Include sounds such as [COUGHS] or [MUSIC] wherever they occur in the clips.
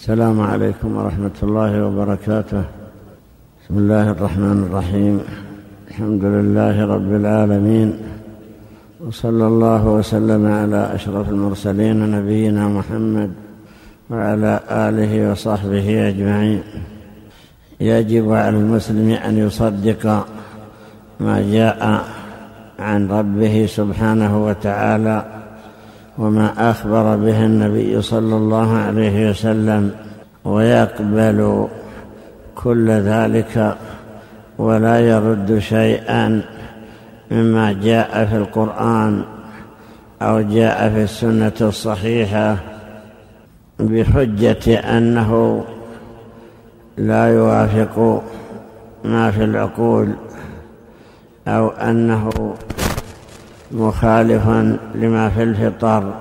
السلام عليكم ورحمة الله وبركاته. بسم الله الرحمن الرحيم. الحمد لله رب العالمين. وصلى الله وسلم على أشرف المرسلين نبينا محمد وعلى آله وصحبه أجمعين. يجب على المسلم أن يصدق ما جاء عن ربه سبحانه وتعالى وما أخبر به النبي صلى الله عليه وسلم ويقبل كل ذلك ولا يرد شيئا مما جاء في القرآن أو جاء في السنة الصحيحة بحجة أنه لا يوافق ما في العقول أو أنه مخالف لما في الفطر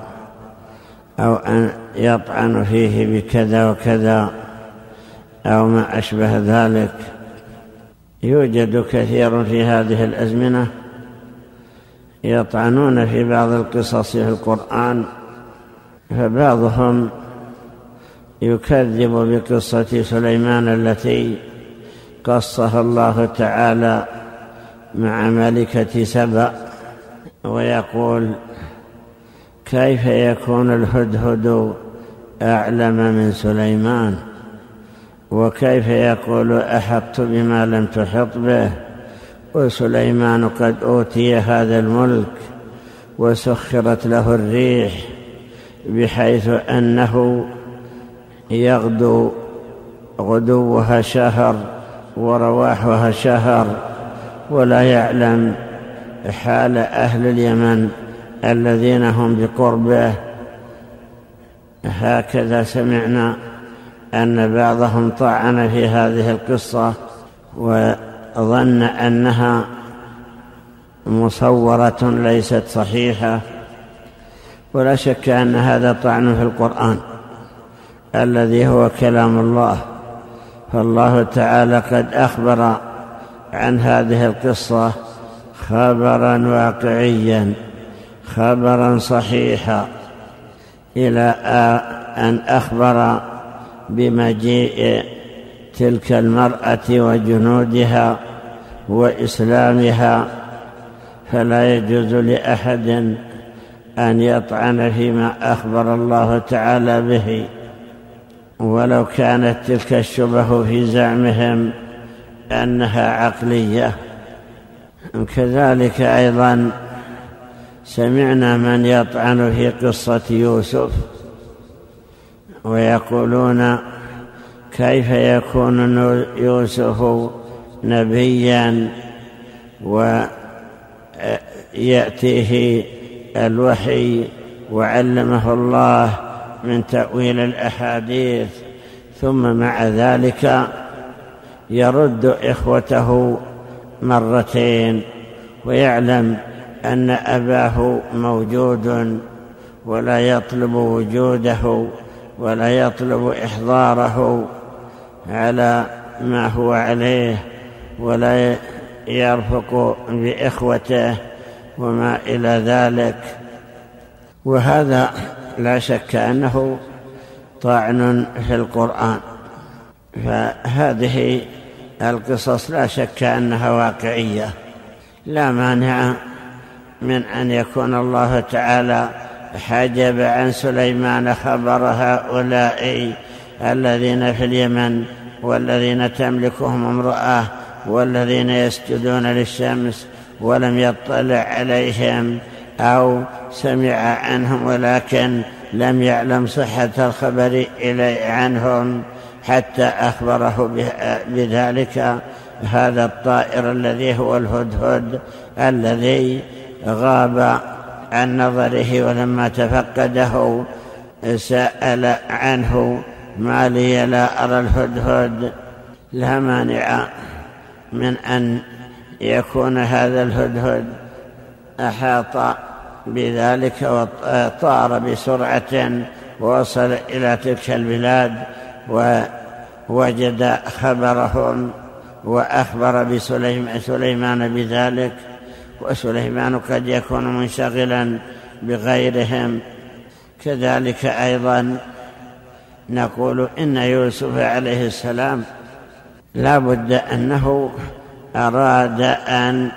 أو أن يطعن فيه بكذا وكذا أو ما أشبه ذلك. يوجد كثير في هذه الأزمنة يطعنون في بعض القصص في القرآن فبعضهم يكذب بقصة سليمان التي قصها الله تعالى مع ملكة سبأ. ويقول كيف يكون الهدهد أعلم من سليمان؟ وكيف يقول أحطت بما لم تحط به؟ وسليمان قد أوتي هذا الملك وسخرت له الريح بحيث أنه يغدو غدوها شهر ورواحها شهر ولا يعلم حال أهل اليمن الذين هم بقربه. هكذا سمعنا أن بعضهم طعن في هذه القصة وظن أنها مصورة ليست صحيحة. ولا شك أن هذا طعن في القرآن الذي هو كلام الله. فالله تعالى قد أخبر عن هذه القصة خبرا واقعيا خبرا صحيحا إلى أن أخبر بمجيء تلك المرأة وجنودها وإسلامها. فلا يجوز لأحد أن يطعن فيما أخبر الله تعالى به. ولو كانت تلك الشبه في زعمهم أنها عقلية. كذلك أيضا سمعنا من يطعن في قصة يوسف ويقولون كيف يكون يوسف نبيا ويأتيه الوحي وعلمه الله من تأويل الأحاديث ثم مع ذلك يرد إخوته مرتين ويعلم أن أباه موجود ولا يطلب وجوده ولا يطلب إحضاره على ما هو عليه ولا يرفق بإخوته وما إلى ذلك. وهذا لا شك أنه طعن في القرآن. فهذه القصص لا شك أنها واقعية. لا مانع من أن يكون الله تعالى حجب عن سليمان خبر هؤلاء الذين في اليمن والذين تملكهم امرأة والذين يسجدون للشمس ولم يطلع عليهم أو سمع عنهم ولكن لم يعلم صحة الخبر إلي عنهم. حتى أخبره بذلك هذا الطائر الذي هو الهدهد الذي غاب عن نظره ولما تفقده سأل عنه ما لي لا أرى الهدهد. لا مانع من أن يكون هذا الهدهد أحاط بذلك وطار بسرعة ووصل إلى تلك البلاد ووجد خبرهم وأخبر بسليمان بذلك وسليمان قد يكون منشغلا بغيرهم. كذلك أيضا نقول إن يوسف عليه السلام لا بد أنه أراد أن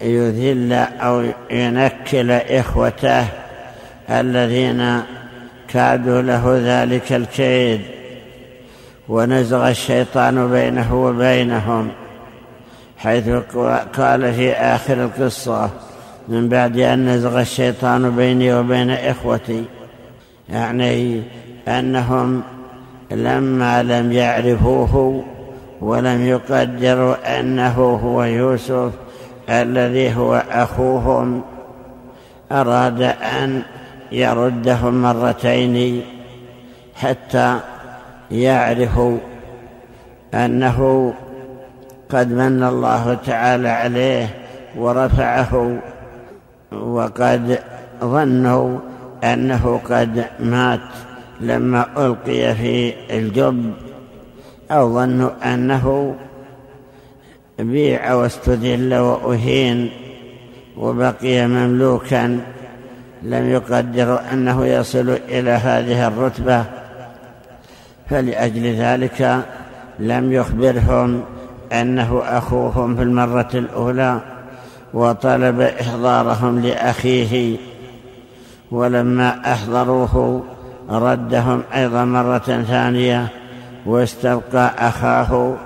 يذل أو ينكل إخوته الذين كادوا له ذلك الكيد. ونزغ الشيطان بينه وبينهم حيث قال في آخر القصة من بعد أن نزغ الشيطان بيني وبين إخوتي يعني أنهم لما لم يعرفوه ولم يقدروا أنه هو يوسف الذي هو أخوهم أراد أن يردهم مرتين حتى يعرفوا أنه قد من الله تعالى عليه ورفعه وقد ظنوا أنه قد مات لما ألقي في الجب أو ظنوا أنه بيع واستذل وأهين وبقي مملوكا لم يقدروا أنه يصل إلى هذه الرتبة فلأجل ذلك لم يخبرهم أنه أخوهم في المرة الأولى وطلب إحضارهم لأخيه. ولما أحضروه ردهم أيضا مرة ثانية واستبقى أخاه.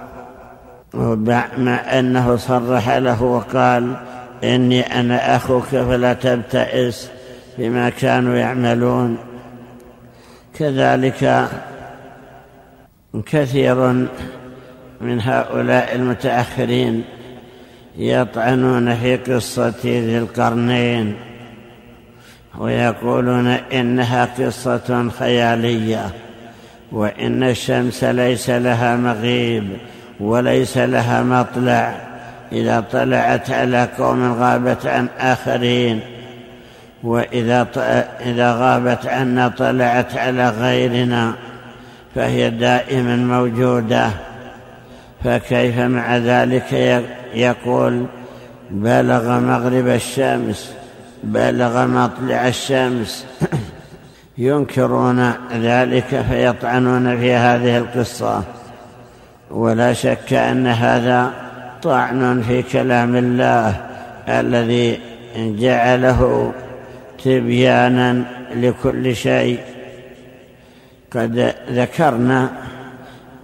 مع أنه صرح له وقال إني أنا أخوك فلا تبتئس. بما كانوا يعملون. كذلك كثير من هؤلاء المتأخرين يطعنون في قصة ذي القرنين ويقولون إنها قصة خيالية وإن الشمس ليس لها مغيب وليس لها مطلع إذا طلعت على قوم غابت عن آخرين. وإذا إذا غابت عنا طلعت على غيرنا فهي دائما موجودة. فكيف مع ذلك يقول بلغ مغرب الشمس بلغ مطلع الشمس. [COUGHS] ينكرون ذلك فيطعنون في هذه القصة. ولا شك أن هذا طعن في كلام الله الذي جعله تبيانا لكل شيء. قد ذكرنا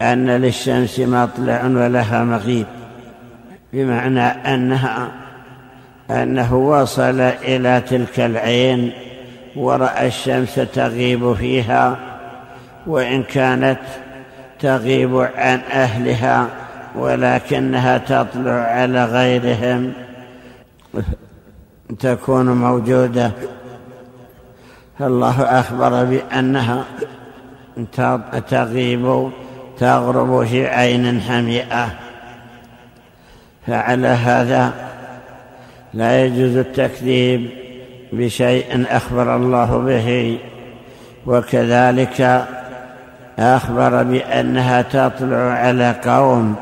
أن للشمس مطلع ولها مغيب بمعنى انها أنه وصل إلى تلك العين ورأى الشمس تغيب فيها وإن كانت تغيب عن أهلها ولكنها تطلع على غيرهم تكون موجودة. فالله أخبر بأنها تغيب تغرب في عين حمئه فعلى هذا لا يجوز التكذيب بشيء أخبر الله به. وكذلك أخبر بأنها تطلع على قوم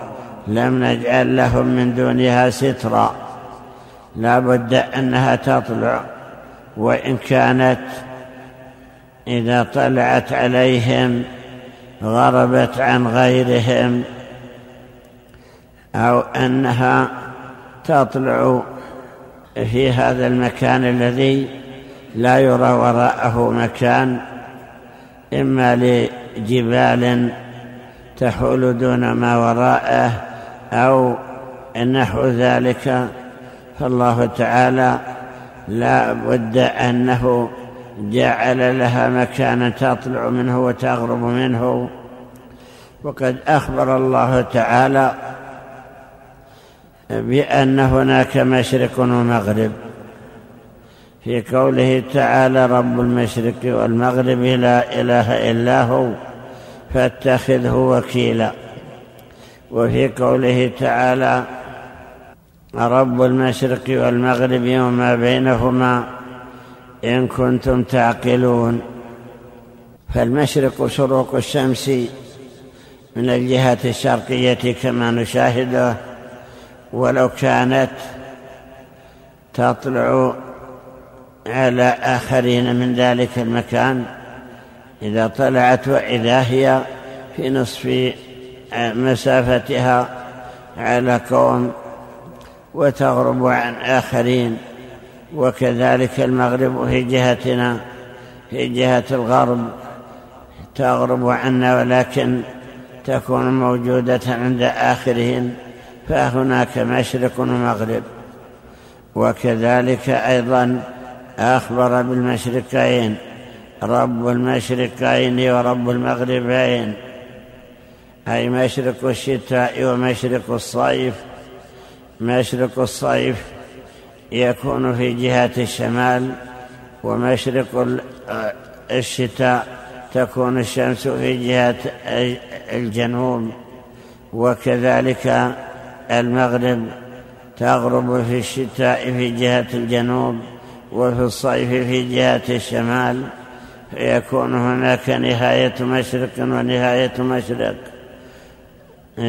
لم نجعل لهم من دونها سترا. لا بد أنها تطلع. وإن كانت إذا طلعت عليهم غربت عن غيرهم أو أنها تطلع في هذا المكان الذي لا يرى وراءه مكان إما لجبال تحول دون ما وراءه أو نحو ذلك. فالله تعالى لا بد أنه جعل لها مكانا تطلع منه وتغرب منه. وقد أخبر الله تعالى بأن هناك مشرق ومغرب. في قوله تعالى رب المشرق والمغرب لا إله إلا هو فاتخذه وكيلا وفي قوله تعالى رب المشرق والمغرب وما بينهما إن كنتم تعقلون. فالمشرق شروق الشمس من الجهة الشرقية كما نشاهده ولو كانت تطلع على آخرين من ذلك المكان إذا طلعت وإذا هي في نصف مسافتها على قوم وتغرب عن آخرين. وكذلك المغرب في جهتنا في جهة الغرب تغرب عنا ولكن تكون موجودة عند آخرهم فهناك مشرق ومغرب. وكذلك أيضا أخبر بالمشرقين رب المشرقين ورب المغربين. أي مشرق الشتاء ومشرق الصيف مشرق الصيف يكون في جهة الشمال ومشرق الشتاء تكون الشمس في جهة الجنوب وكذلك المغرب تغرب في الشتاء في جهة الجنوب وفي الصيف في جهة الشمال. فيكون هناك نهاية مشرق ونهاية مشرق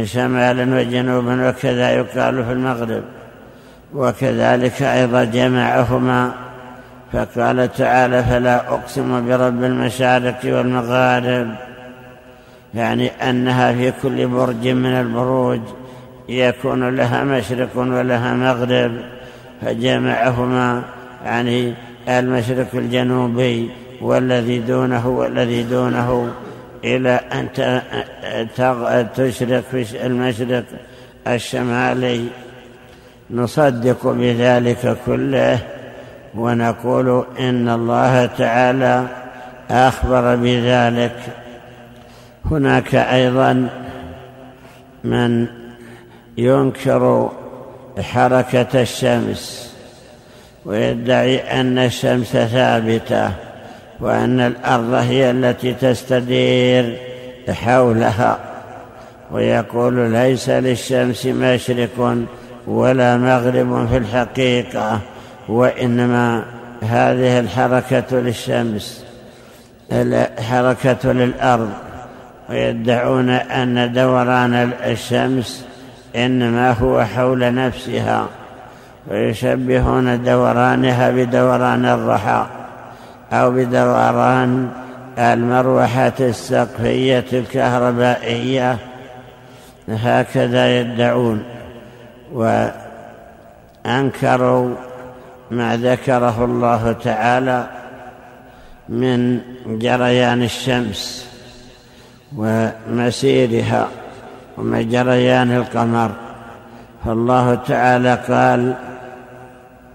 شمالا وجنوبا وكذا يقال في المغرب. وكذلك أيضا جمعهما فقال تعالى فلا أقسم برب المشارق والمغارب يعني أنها في كل برج من البروج يكون لها مشرق ولها مغرب فجمعهما يعني المشرق الجنوبي والذي دونه والذي دونه إلى أن تشرق في المشرق الشمالي. نصدق بذلك كله ونقول إن الله تعالى أخبر بذلك. هناك أيضا من ينكر حركة الشمس ويدعي أن الشمس ثابتة وأن الأرض هي التي تستدير حولها ويقول ليس للشمس مشرق ولا مغرب في الحقيقة وإنما هذه الحركة للشمس الحركة للأرض. ويدعون أن دوران الشمس إنما هو حول نفسها ويشبهون دورانها بدوران الرحى أو بدوران المروحة السقفية الكهربائية. هكذا يدعون. وأنكروا ما ذكره الله تعالى من جريان الشمس ومسيرها ومجريان القمر. فالله تعالى قال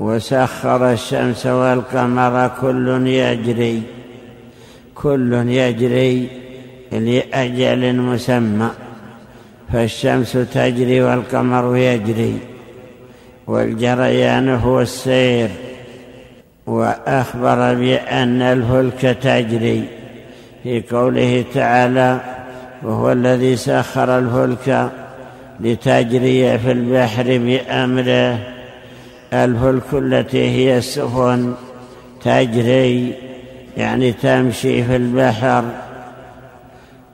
وسخر الشمس والقمر كل يجري كل يجري لأجل مسمى. فالشمس تجري والقمر يجري والجريان هو السير وأخبر بأن الفلك تجري. في قوله تعالى وهو الذي سخر الفلك لتجري في البحر بأمره. الفلك التي هي السفن تجري يعني تمشي في البحر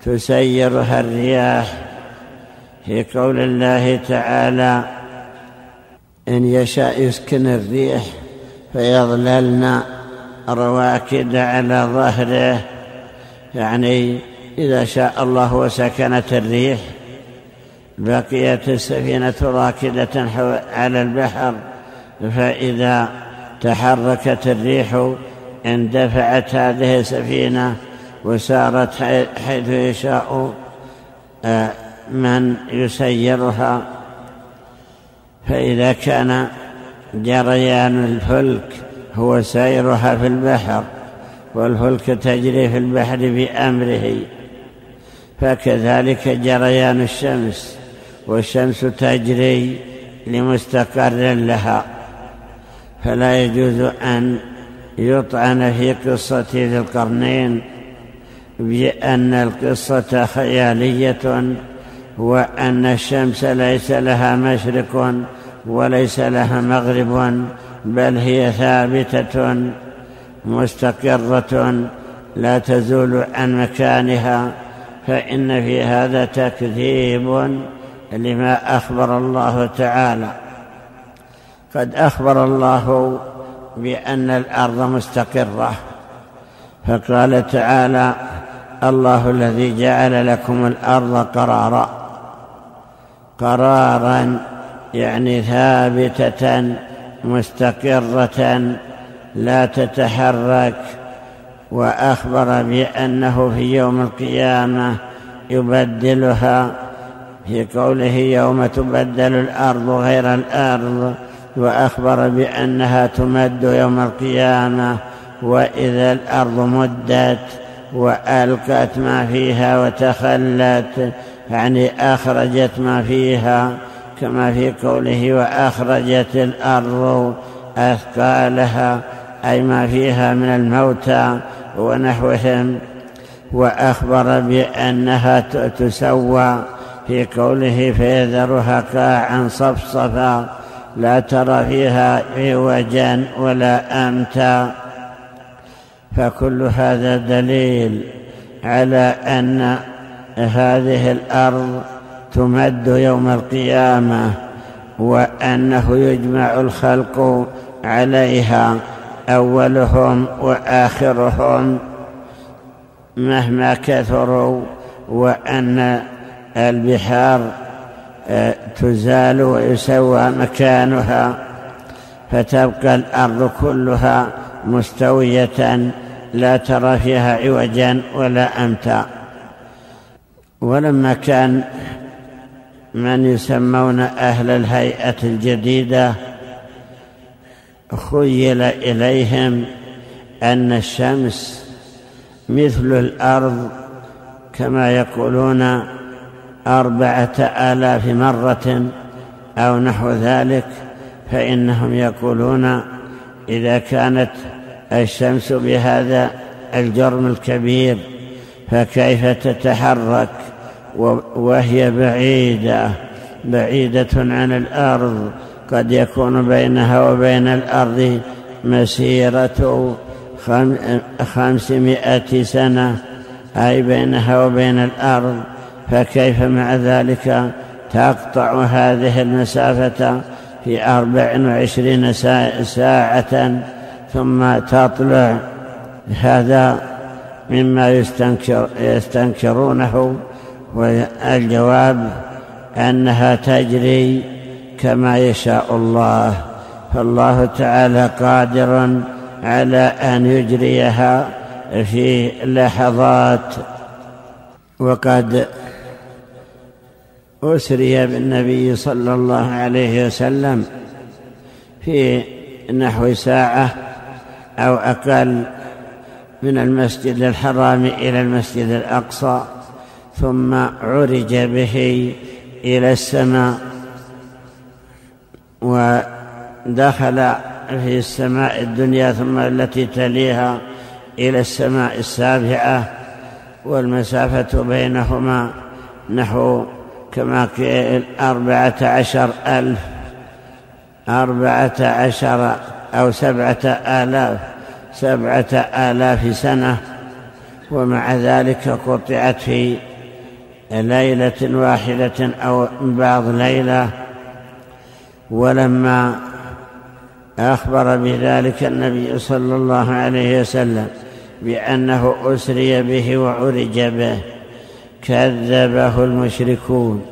تسيرها الرياح في قول الله تعالى إن يشاء يسكن الريح فيظللن رواكد على ظهره. يعني إذا شاء الله وسكنت الريح بقيت السفينة راكدة على البحر فإذا تحركت الريح اندفعت هذه السفينة وسارت حيث يشاء آه، من يسيرها فإذا كان جريان الفلك هو سيرها في البحر والفلك تجري في البحر بأمره فكذلك جريان الشمس والشمس تجري لمستقر لها. فلا يجوز أن يطعن في قصة ذي القرنين بأن القصة خيالية وأن الشمس ليس لها مشرق وليس لها مغرب بل هي ثابتة مستقرة لا تزول عن مكانها فإن في هذا تكذيب لما أخبر الله تعالى. قد أخبر الله بأن الأرض مستقرة فقال تعالى الله الذي جعل لكم الأرض قرارا قرارا يعني ثابتة مستقرة لا تتحرك. وأخبر بأنه في يوم القيامة يبدلها في قوله يوم تبدل الأرض غير الأرض. وأخبر بأنها تمد يوم القيامة وإذا الأرض مدت وألقت ما فيها وتخلت. يعني أخرجت ما فيها كما في قوله وأخرجت الأرض أثقالها أي ما فيها من الموتى ونحوهم. وأخبر بأنها تسوى في قوله فيذرها كاعا صفصفا لا ترى فيها عوجا ولا أمتا. فكل هذا دليل على أن هذه الأرض تمد يوم القيامة وأنه يجمع الخلق عليها أولهم وآخرهم مهما كثروا وأن البحار آه، تزال ويسوى مكانها فتبقى الأرض كلها مستوية لا ترى فيها عوجا ولا امتا ولما كان من يسمون أهل الهيئة الجديدة خيل إليهم أن الشمس مثل الأرض كما يقولون أربعة آلاف مرة أو نحو ذلك فإنهم يقولون إذا كانت الشمس بهذا الجرم الكبير فكيف تتحرك؟ وهي بعيدة بعيدة عن الأرض. قد يكون بينها وبين الأرض مسيرة خمسمائة سنة. أي بينها وبين الأرض. فكيف مع ذلك تقطع هذه المسافة في أربع وعشرين ساعة؟ ثم تطلع. هذا مما يستنكر يستنكرونه والجواب أنها تجري كما يشاء الله. فالله تعالى قادر على أن يجريها في لحظات. وقد أسري بالنبي صلى الله عليه وسلم في نحو ساعة أو أقل من المسجد الحرام إلى المسجد الأقصى. ثم عرج به إلى السماء ودخل في السماء الدنيا ثم التي تليها إلى السماء السابعة والمسافة بينهما نحو كما قيل أربعة عشر ألف أربعة عشر أو سبعة آلاف سبعة آلاف سنة ومع ذلك قطعت في ليلة واحدة أو بعض ليلة ولما أخبر بذلك النبي صلى الله عليه وسلم بأنه أسري به وعرج به كذبه المشركون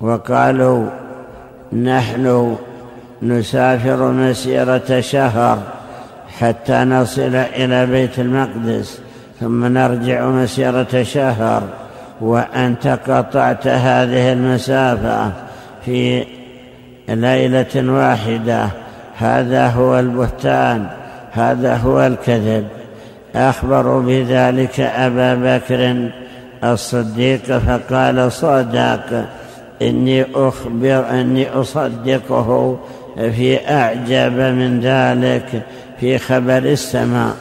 وقالوا نحن نسافر مسيرة شهر حتى نصل إلى بيت المقدس ثم نرجع مسيرة شهر. وأنت قطعت هذه المسافة في ليلة واحدة. هذا هو البهتان هذا هو الكذب. أخبروا بذلك أبا بكر الصديق فقال صدق إني أخبر أني أصدقه في أعجب من ذلك في خبر السماء.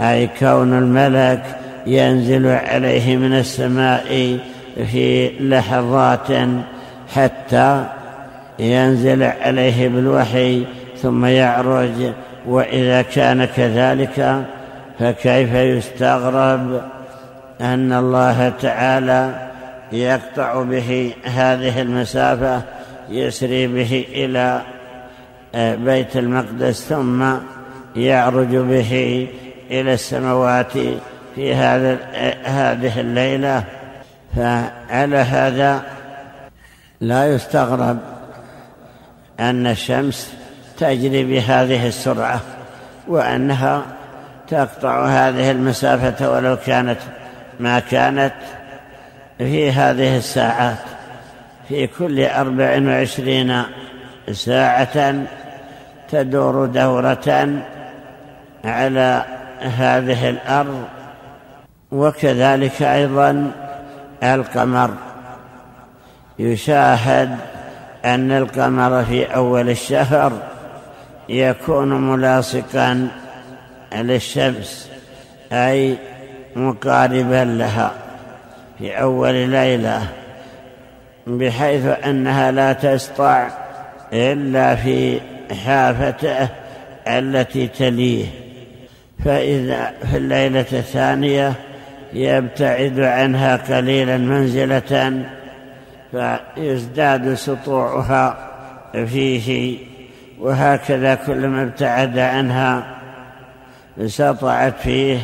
أي كون الملك ينزل عليه من السماء في لحظات حتى ينزل عليه بالوحي ثم يعرج وإذا كان كذلك فكيف يستغرب أن الله تعالى يقطع به هذه المسافة يسري به إلى آه، بيت المقدس ثم يعرج به إلى السماوات في هذا هذه الليلة فعلى هذا لا يستغرب أن الشمس تجري بهذه السرعة وأنها تقطع هذه المسافة ولو كانت ما كانت في هذه الساعات. في كل أربع وعشرين ساعة تدور دورة على هذه الأرض وكذلك أيضا القمر. يشاهد أن القمر في أول الشهر يكون ملاصقا للشمس أي مقاربا لها في أول ليلة بحيث أنها لا تسطع إلا في حافته التي تليه. فإذا في الليلة الثانية يبتعد عنها قليلا منزلة فيزداد سطوعها فيه وهكذا كلما ابتعد عنها سطعت فيه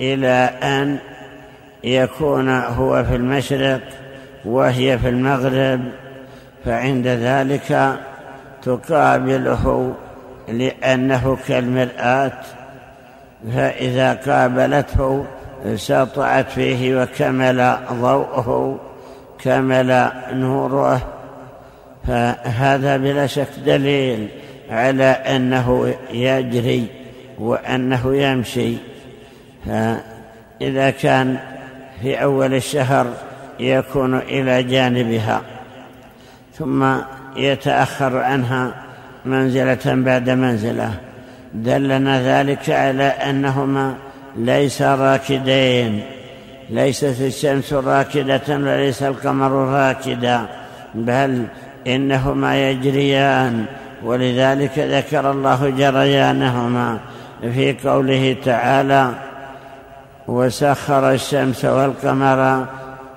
إلى أن يكون هو في المشرق وهي في المغرب. فعند ذلك تقابله لأنه كالمرآة فإذا قابلته سطعت فيه وكمل ضوءه كمل نوره. فهذا بلا شك دليل على أنه يجري وأنه يمشي. فإذا كان في أول الشهر يكون إلى جانبها ثم يتأخر عنها منزلة بعد منزلة. دلنا ذلك على أنهما ليس راكدين. ليست الشمس راكدة وليس القمر راكدا. بل إنهما يجريان. ولذلك ذكر الله جريانهما في قوله تعالى وسخر الشمس والقمر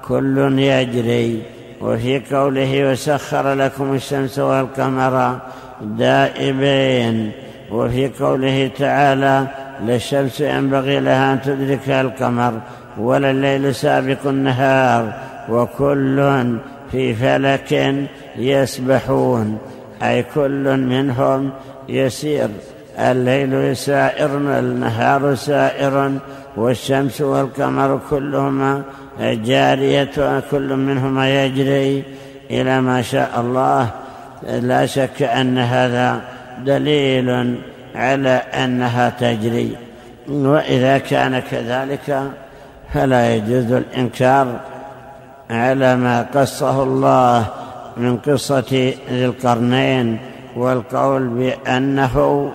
كل يجري. وفي قوله وسخر لكم الشمس والقمر دائبين. وفي قوله تعالى للشمس ينبغي لها أن تدرك القمر ولا الليل سابق النهار وكل في فلك يسبحون أي كل منهم يسير. الليل سائر النهار سائر والشمس والقمر كلهما جارية كل منهما يجري إلى ما شاء الله. لا شك أن هذا دليل على أنها تجري وإذا كان كذلك فلا يجوز الإنكار على ما قصه الله من قصة ذي القرنين والقول بأنه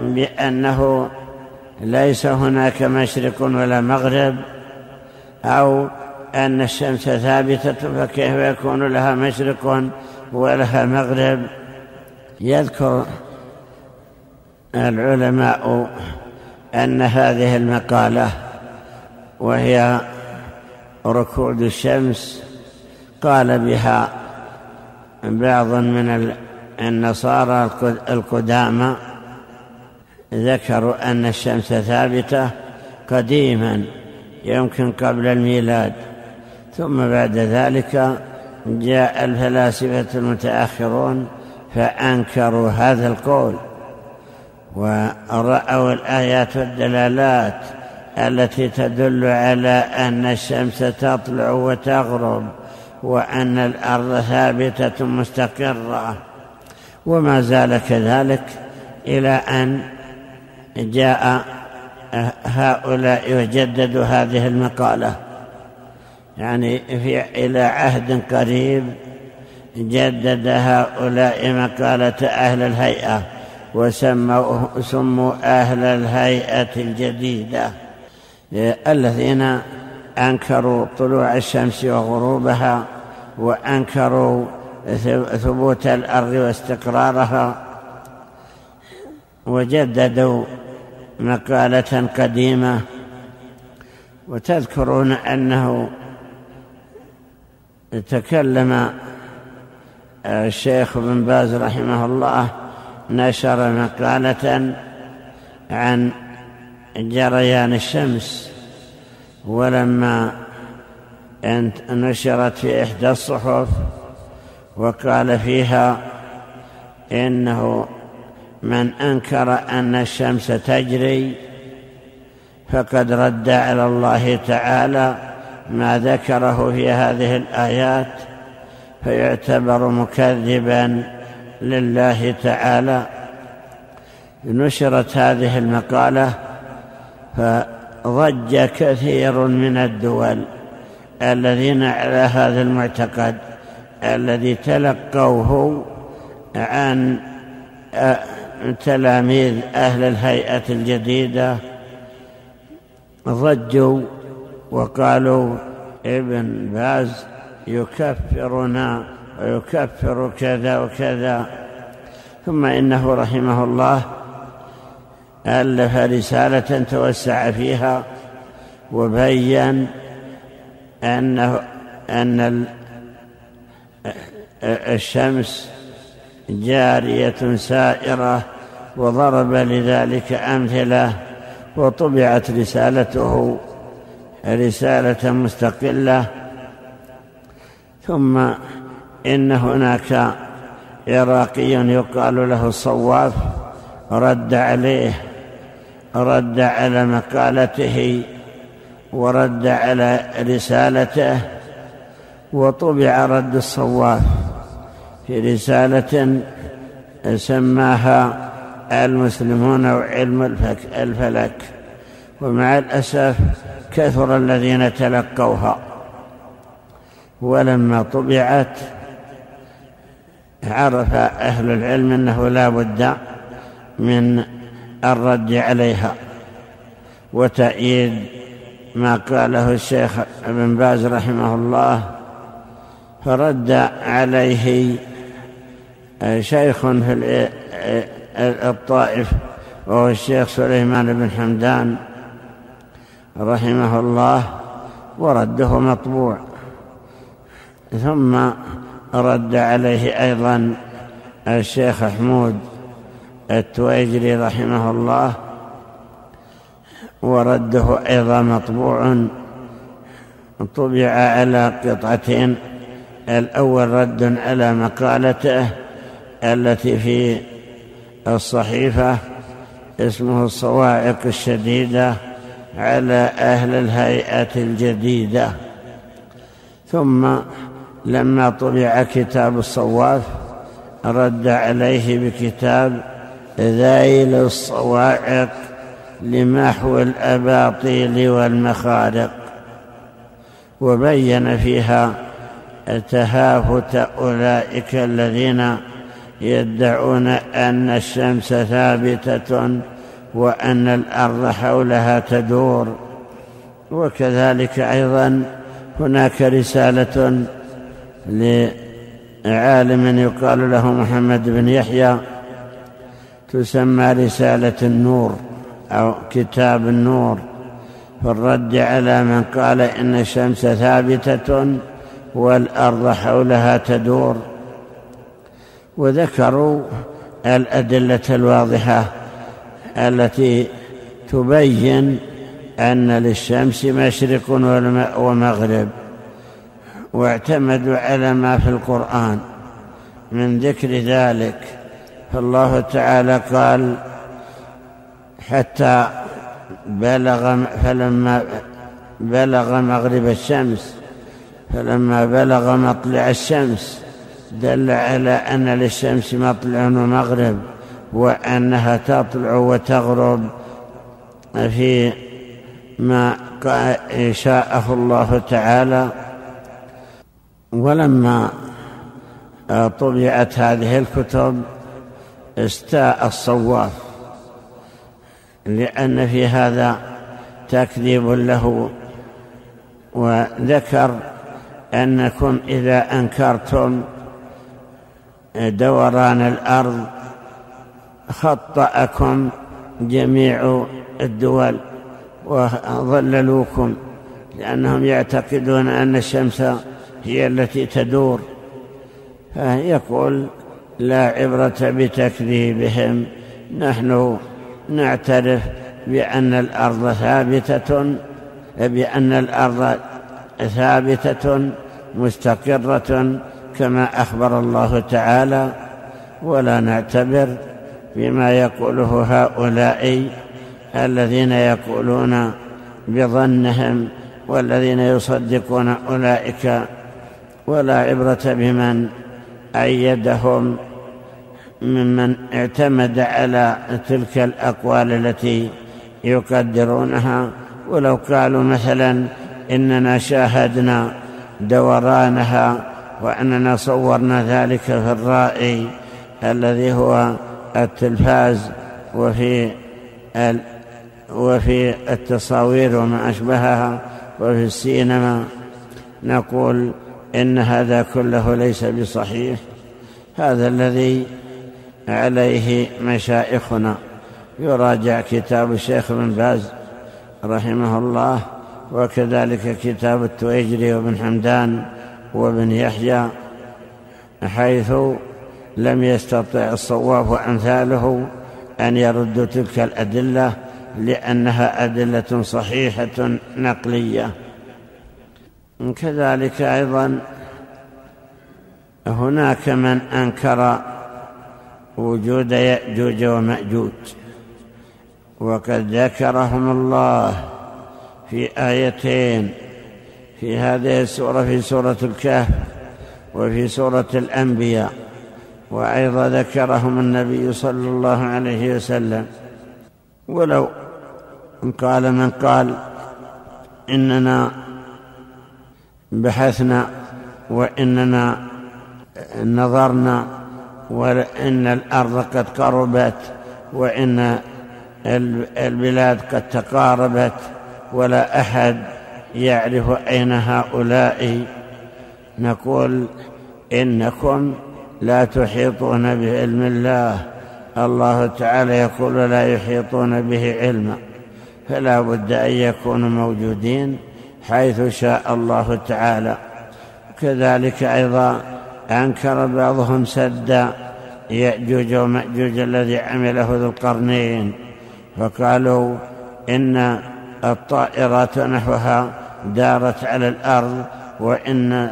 بأنه ليس هناك مشرق ولا مغرب أو أن الشمس ثابتة فكيف يكون لها مشرق ولها مغرب؟ يذكر العلماء أن هذه المقالة وهي ركود الشمس قال بها بعض من النصارى القدامى ذكروا أن الشمس ثابتة قديما يمكن قبل الميلاد. ثم بعد ذلك جاء الفلاسفة المتأخرون فأنكروا هذا القول. ورأوا الآيات والدلالات التي تدل على أن الشمس تطلع وتغرب وأن الأرض ثابتة مستقرة. وما زال كذلك إلى أن جاء هؤلاء وجددوا هذه المقالة. يعني في إلى عهد قريب جدد هؤلاء مقالة أهل الهيئة. وسموا سموا أهل الهيئة الجديدة. الذين أنكروا طلوع الشمس وغروبها وأنكروا ثبوت الأرض واستقرارها وجددوا مقالة قديمة وتذكرون أنه تكلم الشيخ بن باز رحمه الله نشر مقالة عن جريان الشمس. ولما نشرت في إحدى الصحف وقال فيها إنه من أنكر أن الشمس تجري فقد رد على الله تعالى ما ذكره في هذه الآيات فيعتبر مكذبا لله تعالى. نشرت هذه المقالة فضج كثير من الدول الذين على هذا المعتقد الذي تلقوه عن تلاميذ أهل الهيئة الجديدة. ضجوا وقالوا ابن باز يكفرنا ويكفر كذا وكذا. ثم إنه رحمه الله ألف رسالة توسع فيها وبين أنه أن الشمس جارية سائرة وضرب لذلك أمثلة وطبعت رسالته رسالة مستقلة. ثم إن هناك عراقي يقال له الصواف رد عليه رد على مقالته ورد على رسالته وطبع رد الصواف في رسالة سماها المسلمون وعلم الفلك. ومع الأسف كثر الذين تلقوها. ولما طبعت عرف أهل العلم أنه لا بد من الرد عليها وتأييد ما قاله الشيخ ابن باز رحمه الله فرد عليه شيخ في الطائف وهو الشيخ سليمان بن حمدان رحمه الله ورده مطبوع. ثم رد عليه أيضا الشيخ حمود التويجري رحمه الله ورده أيضا مطبوع طبع على قطعتين. الأول رد على مقالته التي في الصحيفة اسمه الصواعق الشديدة على أهل الهيئة الجديدة. ثم لما طبع كتاب الصواف رد عليه بكتاب ذيل الصواعق لمحو الأباطيل والمخارق وبين فيها تهافت أولئك الذين يدعون أن الشمس ثابتة وأن الأرض حولها تدور. وكذلك أيضا هناك رسالة لعالم يقال له محمد بن يحيى تسمى رسالة النور أو كتاب النور في الرد على من قال إن الشمس ثابتة والأرض حولها تدور. وذكروا الأدلة الواضحة التي تبين أن للشمس مشرق ومغرب. واعتمدوا على ما في القرآن. من ذكر ذلك فالله تعالى قال حتى بلغ فلما بلغ مغرب الشمس فلما بلغ مطلع الشمس دل على أن للشمس مطلع ومغرب وأنها تطلع وتغرب في ما شاءه الله تعالى. ولما طبعت هذه الكتب استاء الصواف لأن في هذا تكذيب له وذكر أنكم إذا أنكرتم دوران الأرض خطأكم جميع الدول وظللوكم لأنهم يعتقدون أن الشمس هي التي تدور. فيقول لا عبرة بتكذيبهم. نحن نعترف بأن الأرض ثابتة بأن الأرض ثابتة مستقرة كما أخبر الله تعالى. ولا نعتبر بما يقوله هؤلاء الذين يقولون بظنهم والذين يصدقون أولئك ولا عبرة بمن أيدهم ممن اعتمد على تلك الأقوال التي يقدرونها. ولو قالوا مثلا إننا شاهدنا دورانها وأننا صورنا ذلك في الرائي الذي هو التلفاز وفي وفي التصاوير وما أشبهها وفي السينما. نقول إن هذا كله ليس بصحيح. هذا الذي عليه مشائخنا يراجع كتاب الشيخ بن باز رحمه الله وكذلك كتاب التويجري وابن حمدان وابن يحيى حيث لم يستطع الصواب وأمثاله أن يردوا تلك الأدلة لأنها أدلة صحيحة نقلية. كذلك أيضا هناك من أنكر وجود يأجوج ومأجوج وقد ذكرهم الله في آيتين في هذه السورة في سورة الكهف وفي سورة الأنبياء وأيضا ذكرهم النبي صلى الله عليه وسلم. ولو قال من قال إننا بحثنا وإننا نظرنا وإن الأرض قد قربت وإن البلاد قد تقاربت ولا أحد يعرف أين هؤلاء. نقول إنكم لا تحيطون بعلم الله. الله تعالى يقول لا يحيطون به علما. فلا بد أن يكونوا موجودين حيث شاء الله تعالى. كذلك أيضا أنكر بعضهم سد يأجوج ومأجوج الذي عمله ذو القرنين فقالوا إن الطائرات نحوها دارت على الأرض وإن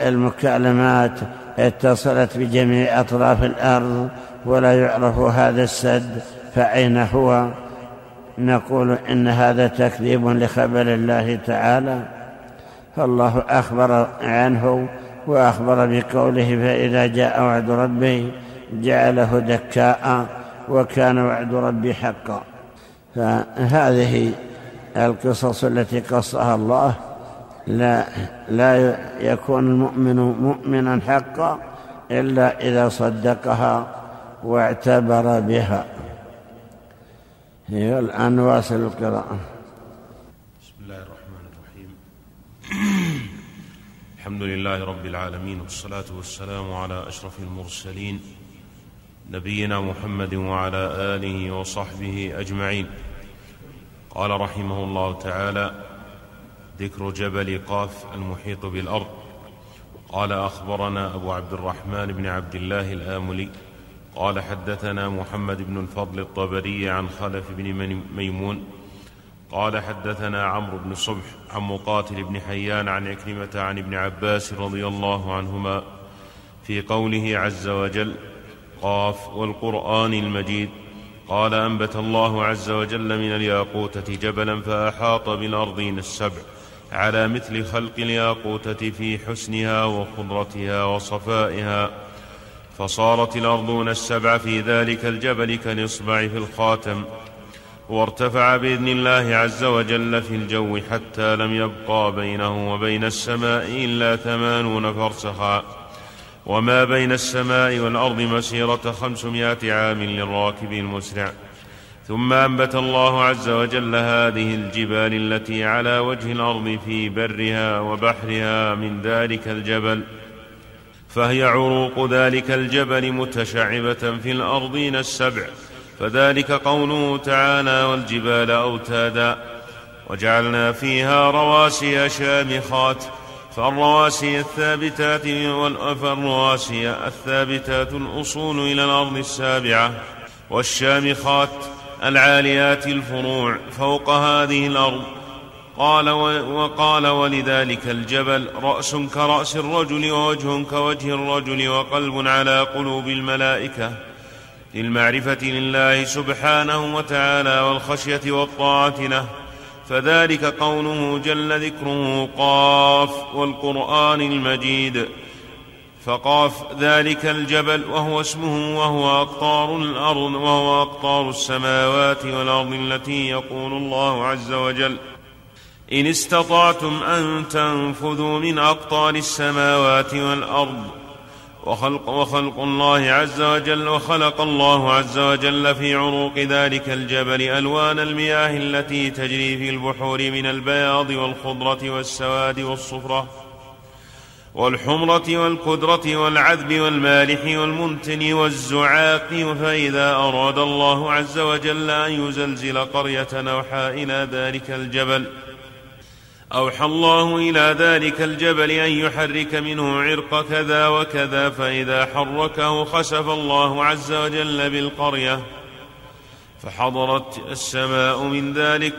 المكالمات اتصلت بجميع أطراف الأرض ولا يعرف هذا السد فأين هو. نقول إن هذا تكذيب لخبر الله تعالى فالله أخبر عنه وأخبر بقوله فإذا جاء وعد ربي جعله دكاء وكان وعد ربي حقا. فهذه القصص التي قصها الله لا لا يكون المؤمن مؤمنا حقا إلا إذا صدقها واعتبر بها. الآن واصل القراءة. بسم الله الرحمن الرحيم. الحمد لله رب العالمين والصلاة والسلام على أشرف المرسلين نبينا محمد وعلى آله وصحبه أجمعين. قال رحمه الله تعالى ذكر جبل قاف المحيط بالأرض. قال أخبرنا أبو عبد الرحمن بن عبد الله الآملي قال حدثنا محمد بن الفضل الطبري عن خلف بن ميمون. قال حدثنا عمرو بن صبح عن مقاتل بن حيان عن عكرمة عن ابن عباس رضي الله عنهما في قوله عز وجل قاف والقرآن المجيد. قال أنبت الله عز وجل من الياقوتة جبلا فأحاط بالأرضين السبع على مثل خلق الياقوتة في حسنها وخضرتها وصفائها فصارت الأرضون السبع في ذلك الجبل كالإصبع في الخاتم وارتفع بإذن الله عز وجل في الجو حتى لم يبقى بينه وبين السماء إلا ثمانون فرسخا. وما بين السماء والأرض مسيرة خمسمائة عام للراكب المسرع. ثم أنبت الله عز وجل هذه الجبال التي على وجه الأرض في برها وبحرها من ذلك الجبل. فهي عروق ذلك الجبل متشعبة في الأرضين السبع فذلك قوله تعالى والجبال أوتادا وجعلنا فيها رواسي شامخات فالرواسي الثابتات فالرواسي الثابتات الأصول إلى الأرض السابعة والشامخات العاليات الفروع فوق هذه الأرض قال وقال ولذلك الجبل رأس كرأس الرجل ووجه كوجه الرجل وقلب على قلوب الملائكة للمعرفة لله سبحانه وتعالى والخشية والطاعة له. فذلك قوله جل ذكره قاف والقرآن المجيد. فقاف ذلك الجبل وهو اسمه وهو أقطار الأرض وهو أقطار السماوات والأرض التي يقول الله عز وجل إن استطعتم أن تنفذوا من أقطار السماوات والأرض وخلق, وخلق الله عز وجل وخلق الله عز وجل في عروق ذلك الجبل ألوان المياه التي تجري في البحور من البياض والخضرة والسواد والصفرة والحمرة والكدرة والعذب والمالح والمنتن والزعاق فإذا أراد الله عز وجل أن يزلزل قرية أوحى إلى ذلك الجبل أوحى الله إلى ذلك الجبل أن يحرك منه عرق كذا وكذا فإذا حركه خسف الله عز وجل بالقرية فحضرت السماء من ذلك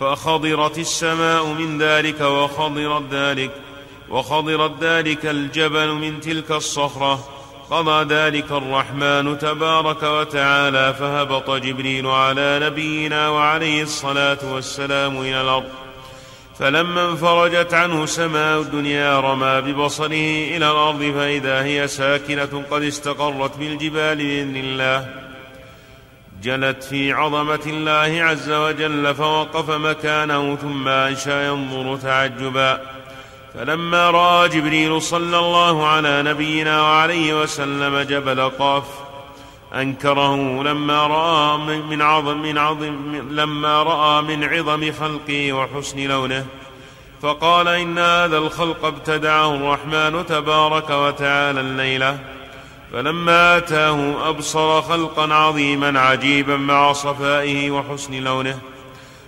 فخضرت السماء من ذلك وخضرت ذلك وخضرت ذلك الجبل من تلك الصخرة. قضى ذلك الرحمن تبارك وتعالى فهبط جبريل على نبينا وعليه الصلاة والسلام إلى الأرض. فلما انفرجت عنه سماء الدنيا رمى ببصره إلى الأرض فإذا هي ساكنة قد استقرت بالجبال بإذن الله. جلت في عظمة الله عز وجل فوقف مكانه ثم أنشأ ينظر تعجبا. فلما رأى جبريل صلى الله على نبينا وعليه وسلم جبل قاف أنكره لما رأى من عظم من عظم لما رأى من عظم خلقه وحسن لونه. فقال إن هذا الخلق ابتدعه الرحمن تبارك وتعالى الليلة. فلما أتاه أبصر خلقا عظيما عجيبا مع صفائه وحسن لونه.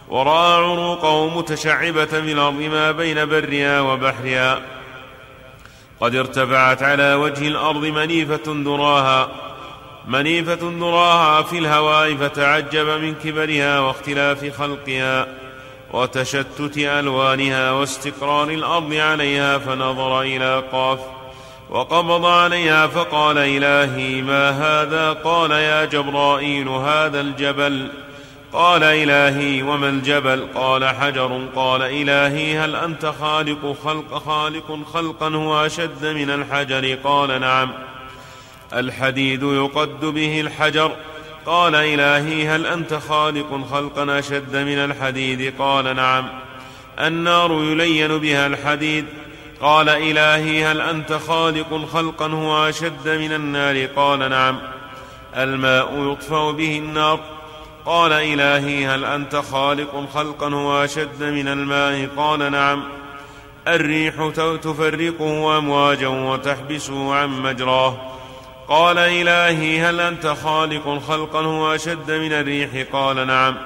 ورأى عروقه متشعبة في الأرض ما بين برها وبحرها. قد ارتفعت على وجه الأرض منيفة ذراها منيفة ذراها في الهواء فتعجب من كبرها واختلاف خلقها وتشتت ألوانها واستقرار الأرض عليها فنظر إلى قاف وقبض عليها فقال إلهي ما هذا؟ قال يا جبرائيل هذا الجبل. قال إلهي وما الجبل؟ قال حجر. قال إلهي هل أنت خالق خلق خالق خلقا هو أشد من الحجر؟ قال نعم. الحديد يقد به الحجر. قال إلهي هل أنت خالق خلقا أشد من الحديد؟ قال نعم. النار يلين بها الحديد. قال إلهي هل أنت خالق خلقا هو أشد من النار؟ قال نعم. الماء يطفأ به النار. قال إلهي هل أنت خالق خلقا هو أشد من الماء؟ قال نعم. الريح تفرقه أمواجا وتحبسه عن مجراه. قال إلهي هل أنت خالق خلقا هو أشد من الريح؟ قال نعم.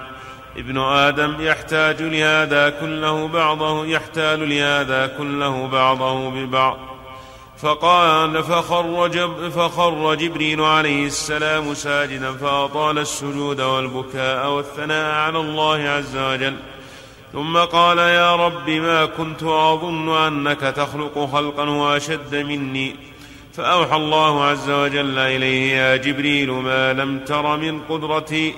ابن آدم يحتاج لهذا كله بعضه يحتال لهذا كله بعضه ببعض. فقال فخر, جب فخر جبريل عليه السلام ساجدا فأطال السجود والبكاء والثناء على الله عز وجل. ثم قال يا رب ما كنت أظن أنك تخلق خلقا وأشد مني. فأوحى الله عز وجل إليه يا جبريل ما لم تر من قدرتي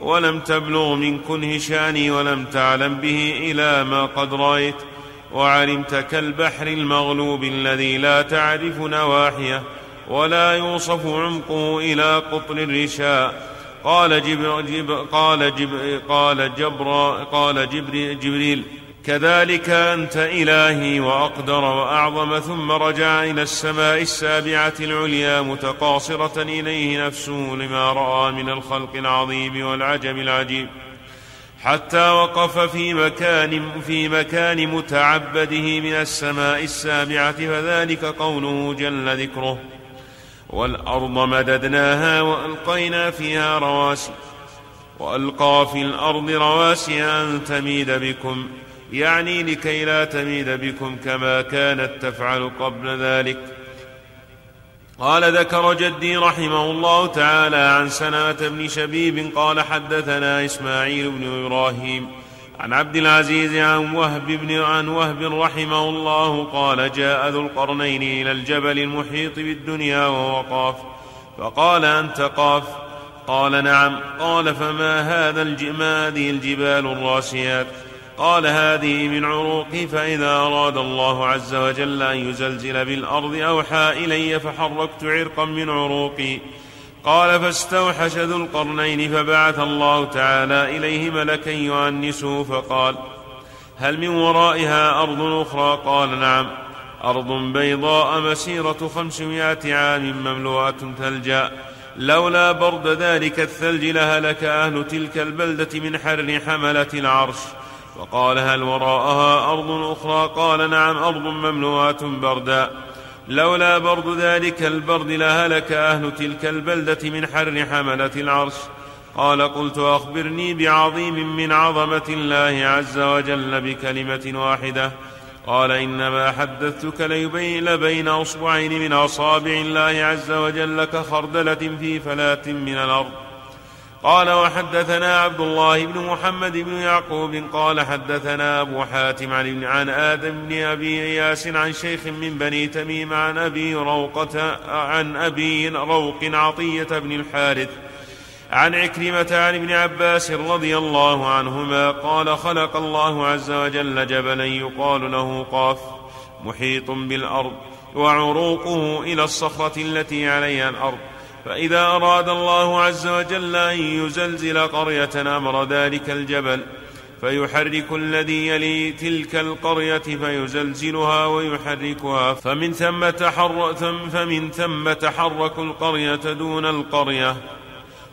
ولم تبلغ من كنه شأني ولم تعلم به إلى ما قد رأيت وعلمت كالبحر المغلوب الذي لا تعرف نواحيه ولا يوصف عمقه إلى قطر الرشاء. قال جبر جب قال جب قال جبر قال جبر جبريل كذلك أنت إلهي وأقدر وأعظم ثم رجع إلى السماء السابعة العليا متقاصرة إليه نفسه لما رأى من الخلق العظيم والعجب العجيب. حتى وقف في مكان في مكان متعبده من السماء السابعة فذلك قوله جل ذكره والأرض مددناها وألقينا فيها رواسي وألقى في الأرض رواسي أن تميد بكم. يعني لكي لا تميد بكم كما كانت تفعل قبل ذلك. قال ذكر جدي رحمه الله تعالى عن سلامة بن شبيب قال حدثنا إسماعيل بن إبراهيم عن عبد العزيز عن وهب بن عن وهب رحمه الله قال جاء ذو القرنين إلى الجبل المحيط بالدنيا وهو قاف. فقال أنت قاف؟ قال نعم. قال فما هذا ما هذه الجبال الراسيات؟ قال هذه من عروقي فإذا أراد الله عز وجل أن يزلزل بالأرض أوحى إلي فحركت عرقا من عروقي. قال فاستوحش ذو القرنين فبعث الله تعالى إليه ملكا يؤنسه فقال هل من ورائها أرض أخرى؟ قال نعم. أرض بيضاء مسيرة خمسمائة عام مملوءة ثلجا. لولا برد ذلك الثلج لهلك أهل تلك البلدة من حر حملة العرش. وقال هل وراءها أرض أخرى؟ قال نعم أرض مملوءة بردا. لولا برد ذلك البرد لهلك أهل تلك البلدة من حر حملة العرش. قال قلت أخبرني بعظيم من عظمة الله عز وجل بكلمة واحدة. قال إنما حدثتك ليبين بين أصبعين من أصابع الله عز وجل كخردلة في فلاة من الأرض. قال وحدثنا عبد الله بن محمد بن يعقوب قال حدثنا أبو حاتم عن, عن آدم بن أبي إياس عن شيخ من بني تميم عن أبي روقة عن أبي روق عطية بن الحارث عن عكرمة عن ابن عباس رضي الله عنهما قال خلق الله عز وجل جبلا يقال له قاف محيط بالأرض وعروقه إلى الصخرة التي عليها الأرض فإذا أراد الله عز وجل أن يزلزل قرية أمر ذلك الجبل فيحرك الذي يلي تلك القرية فيزلزلها ويحركها فمن ثم تحرك فمن ثم تحرك القرية دون القرية.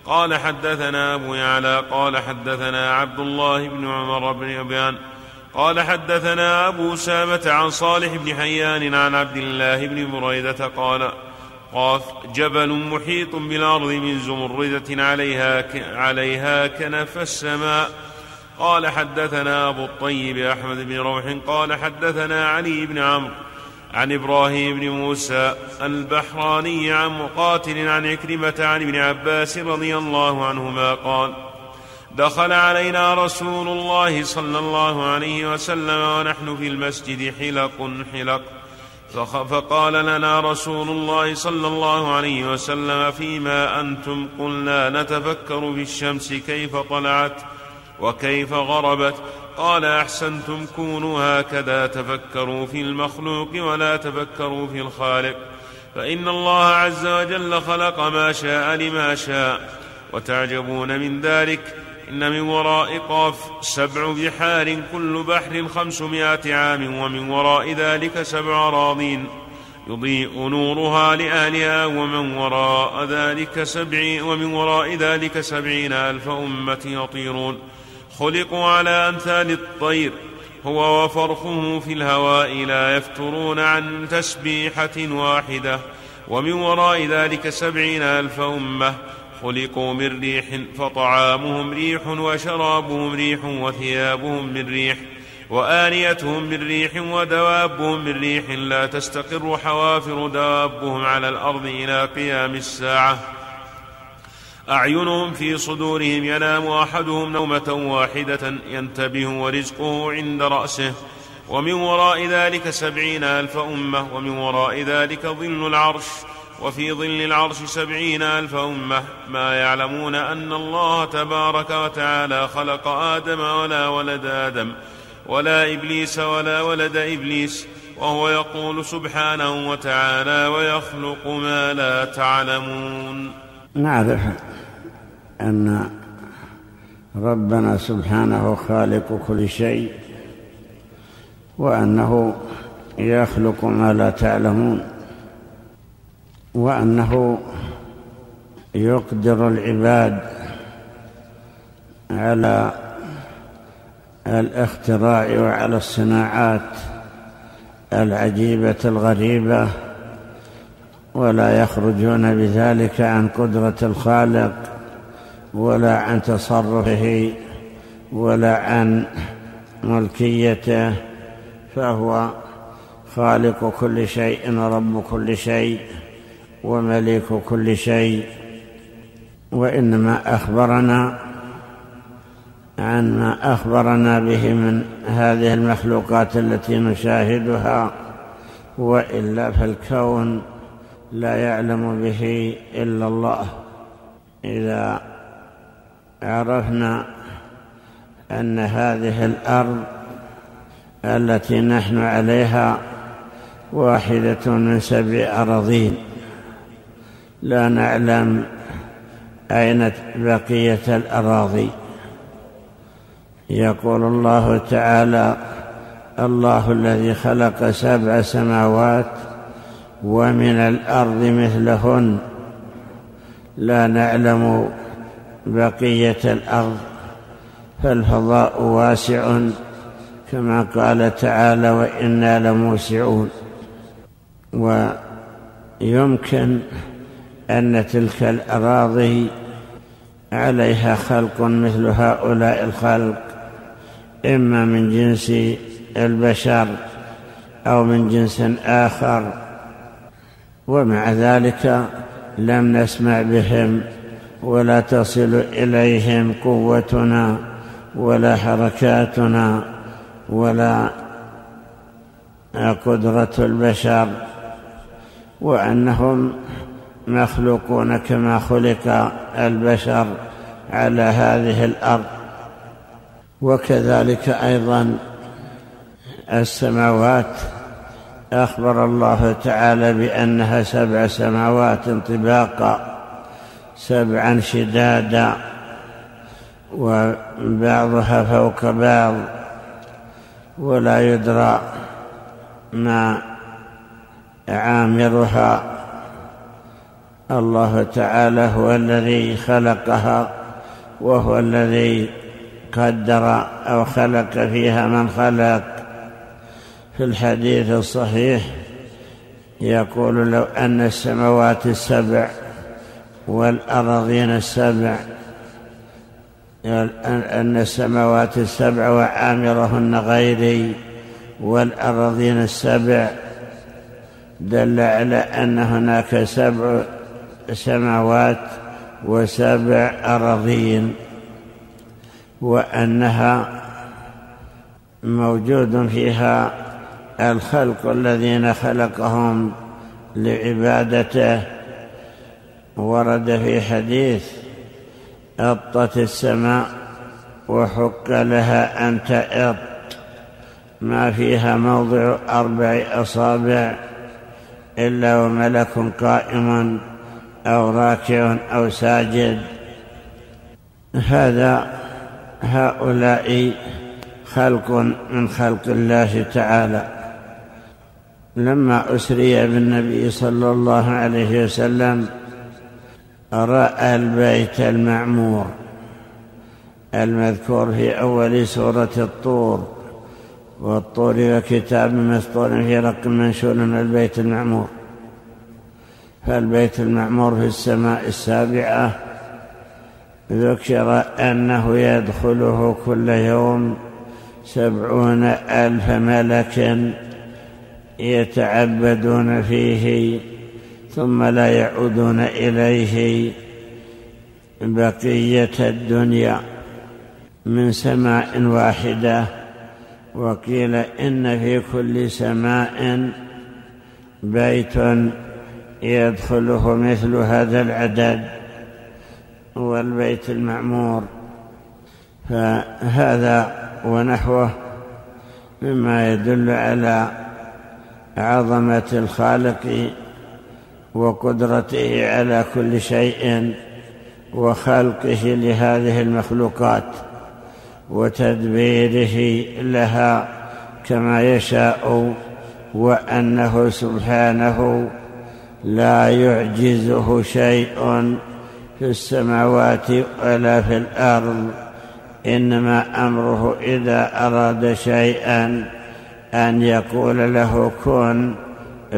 قال حدثنا أبو يعلى قال حدثنا عبد الله بن عمر بن أبيان قال حدثنا أبو سامة عن صالح بن حيان عن عبد الله بن بريدة قال قاف جبل محيط بالأرض من زمردة عليها عليها كنف السماء. قال حدثنا أبو الطيب أحمد بن روح قال حدثنا علي بن عمرو عن إبراهيم بن موسى البحراني عن مقاتل عن عكرمة عن ابن عباس رضي الله عنهما قال دخل علينا رسول الله صلى الله عليه وسلم ونحن في المسجد حلق حلق. فقال لنا رسول الله صلى الله عليه وسلم فيما أنتم؟ قلنا نتفكر في الشمس كيف طلعت وكيف غربت. قال أحسنتم كونوا هكذا تفكروا في المخلوق ولا تفكروا في الخالق. فإن الله عز وجل خلق ما شاء لما شاء وتعجبون من ذلك. إن من وراء قاف سبع بحار كل بحر خمسمائة عام ومن وراء ذلك سبع أراضين. يضيء نورها لأهلها ومن وراء ذلك سبع ومن وراء ذلك سبعين ألف أمة يطيرون. خلقوا على أمثال الطير هو وفرخه في الهواء لا يفترون عن تسبيحة واحدة. ومن وراء ذلك سبعين ألف أمة خلقوا من ريح فطعامهم ريح وشرابهم ريح وثيابهم من ريح وآنيتهم من ريح ودوابهم من ريح لا تستقر حوافر دوابهم على الأرض إلى قيام الساعة. أعينهم في صدورهم ينام أحدهم نومة واحدة ينتبه ورزقه عند رأسه. ومن وراء ذلك سبعين ألف أمة ومن وراء ذلك ظل العرش. وفي ظل العرش سبعين ألف أمة ما يعلمون أن الله تبارك وتعالى خلق آدم ولا ولد آدم ولا إبليس ولا ولد إبليس وهو يقول سبحانه وتعالى ويخلق ما لا تعلمون. نعرف أن ربنا سبحانه خالق كل شيء وأنه يخلق ما لا تعلمون. وأنه يقدر العباد على الاختراع وعلى الصناعات العجيبة الغريبة ولا يخرجون بذلك عن قدرة الخالق ولا عن تصرفه ولا عن ملكيته فهو خالق كل شيء ورب كل شيء. ومليك كل شيء وإنما أخبرنا عن ما أخبرنا به من هذه المخلوقات التي نشاهدها وإلا فالكون لا يعلم به إلا الله. إذا عرفنا أن هذه الأرض التي نحن عليها واحدة من سبع أراضين لا نعلم أين بقية الأراضي. يقول الله تعالى الله الذي خلق سبع سماوات ومن الأرض مثلهن. لا نعلم بقية الأرض فالفضاء واسع؟ كما قال تعالى وإنا لموسعون. ويمكن أن تلك الأراضي عليها خلق مثل هؤلاء الخلق إما من جنس البشر أو من جنس آخر. ومع ذلك لم نسمع بهم ولا تصل إليهم قوتنا ولا حركاتنا ولا قدرة البشر وأنهم مخلوقون كما خلق البشر على هذه الأرض. وكذلك أيضا السماوات. أخبر الله تعالى بأنها سبع سماوات طباقا سبعا شدادا وبعضها فوق بعض ولا يدرى ما عامرها. الله تعالى هو الذي خلقها وهو الذي قدر أو خلق فيها من خلق. في الحديث الصحيح يقول لو أن السماوات السبع والارضين السبع أن السماوات السبع وعامرهن غيري والأراضين السبع دل على أن هناك سبع سماوات وسبع أراضين وأنها موجود فيها الخلق الذين خلقهم لعبادته. ورد في حديث أطت السماء وحق لها أن تأط. ما فيها موضع أربع أصابع إلا وملك قائم. أو راكع أو ساجد. هذا هؤلاء خلق من خلق الله تعالى. لما أسري بالنبي صلى الله عليه وسلم رأى البيت المعمور المذكور في أول سورة الطور والطور وكتاب مسطور في رق منشور من البيت المعمور. فالبيت المعمور في السماء السابعة؟ ذكر أنه يدخله كل يوم سبعون ألف ملك يتعبدون فيه ثم لا يعودون إليه بقية الدنيا من سماء واحدة. وقيل إن في كل سماء بيت يدخله مثل هذا العدد هو البيت المعمور. فهذا ونحوه مما يدل على عظمة الخالق وقدرته على كل شيء وخلقه لهذه المخلوقات وتدبيره لها كما يشاء وأنه سبحانه لا يعجزه شيء في السماوات ولا في الأرض. إنما أمره إذا أراد شيئا أن يقول له كن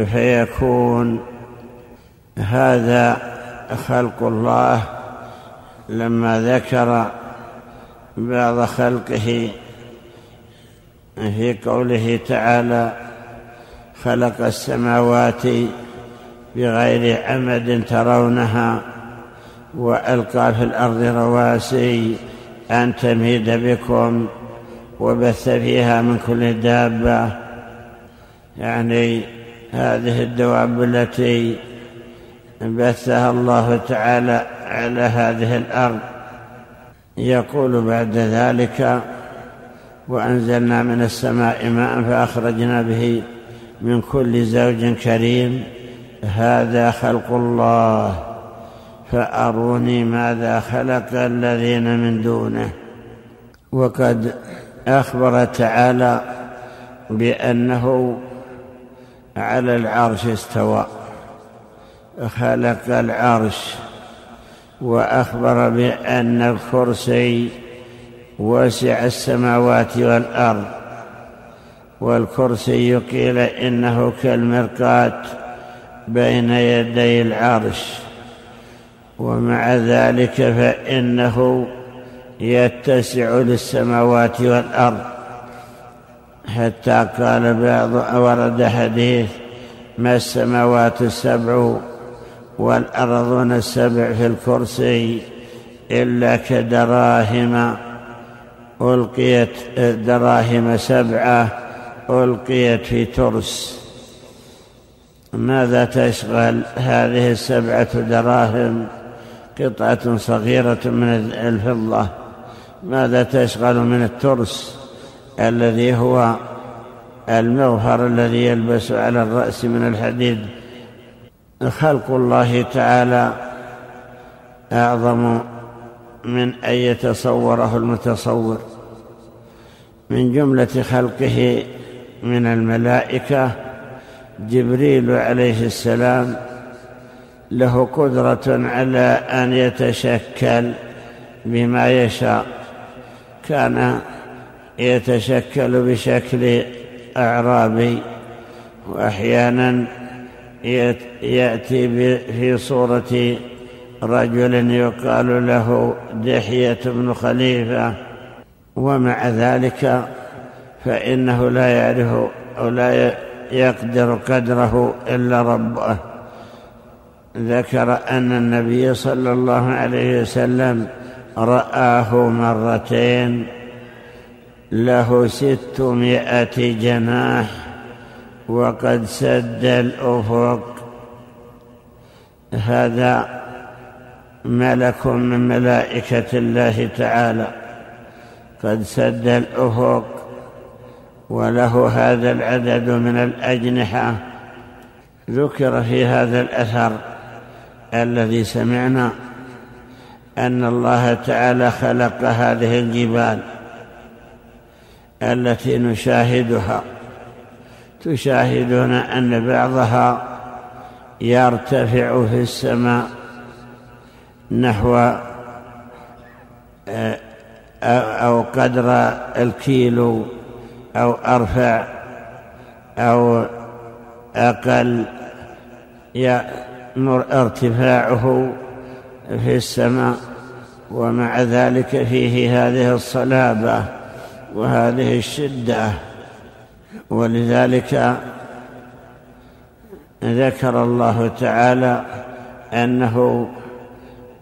فيكون. هذا خلق الله. لما ذكر بعض خلقه في قوله تعالى خلق السماوات بغير عمد ترونها وألقى في الأرض رواسي أن تميد بكم وبث فيها من كل دابة. يعني هذه الدواب التي بثها الله تعالى على هذه الأرض. يقول بعد ذلك وأنزلنا من السماء ماء فأخرجنا به من كل زوج كريم. هذا خلق الله فأروني ماذا خلق الذين من دونه. وقد أخبر تعالى بأنه على العرش استوى خلق العرش وأخبر بأن الكرسي وسع السماوات والأرض والكرسي قيل إنه كالمرقاه بين يدي العرش ومع ذلك فإنه يتسع للسماوات والأرض. حتى قال بعض ورد حديث ما السماوات السبع والأرضون السبع في الكرسي إلا كدراهم؟ ألقيت دراهم سبعة ألقيت في ترس. ماذا تشغل هذه السبعة دراهم قطعة صغيرة من الفضة؟ ماذا تشغل من الترس الذي هو المغفر الذي يلبس على الرأس من الحديد؟ خلق الله تعالى أعظم من أن يتصوره المتصور. من جملة خلقه من الملائكة جبريل عليه السلام له قدرة على أن يتشكل بما يشاء. كان يتشكل بشكل أعرابي وأحيانا يأتي في صورة رجل يقال له دحية بن خليفة. ومع ذلك فإنه لا يعرف أو لا يقدر قدره إلا ربه. ذكر أن النبي صلى الله عليه وسلم رآه مرتين له ستمائة جناح وقد سد الأفق. هذا ملك من ملائكة الله تعالى. قد سد الأفق وله هذا العدد من الأجنحة. ذكر في هذا الأثر الذي سمعنا أن الله تعالى خلق هذه الجبال التي نشاهدها. تشاهدون أن بعضها يرتفع في السماء نحو آه، أو قدر الكيلو. أو أرفع أو أقل ارتفاعه في السماء ومع ذلك فيه هذه الصلابة وهذه الشدة ولذلك ذكر الله تعالى أنه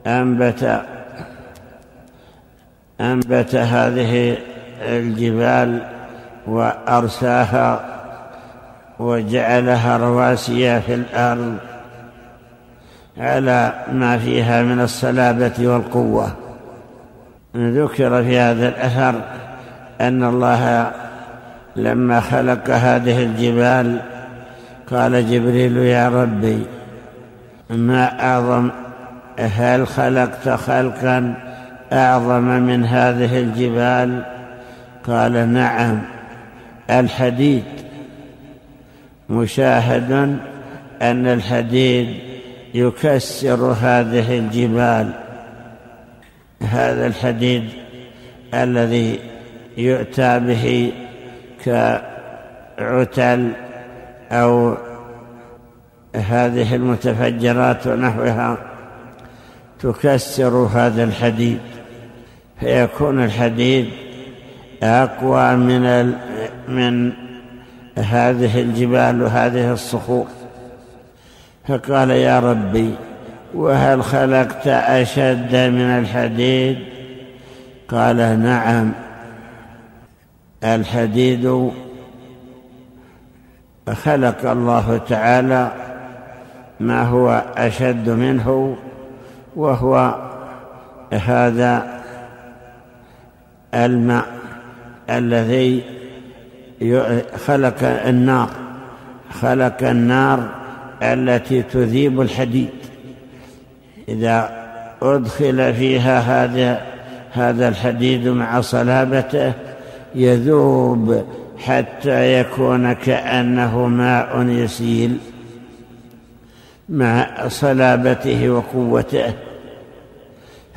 أنبت أنبت هذه الجبال وأرساها وجعلها رواسي في الأرض على ما فيها من الصلابة والقوة. ذكر في هذا الأثر أن الله لما خلق هذه الجبال قال جبريل يا ربي ما أعظم هل خلقت خلقا أعظم من هذه الجبال؟ قال نعم. الحديد. مشاهد أن الحديد يكسر هذه الجبال. هذا الحديد الذي يؤتى به كعتل أو هذه المتفجرات ونحوها تكسر هذا الحديد. فيكون الحديد أقوى من من هذه الجبال وهذه الصخور. فقال يا ربي وهل خلقت أشد من الحديد؟ قال نعم. الحديد خلق الله تعالى ما هو أشد منه وهو هذا الماء الذي خلق النار خلق النار التي تذيب الحديد. إذا أدخل فيها هذا هذا الحديد مع صلابته يذوب حتى يكون كأنه ماء يسيل مع صلابته وقوته.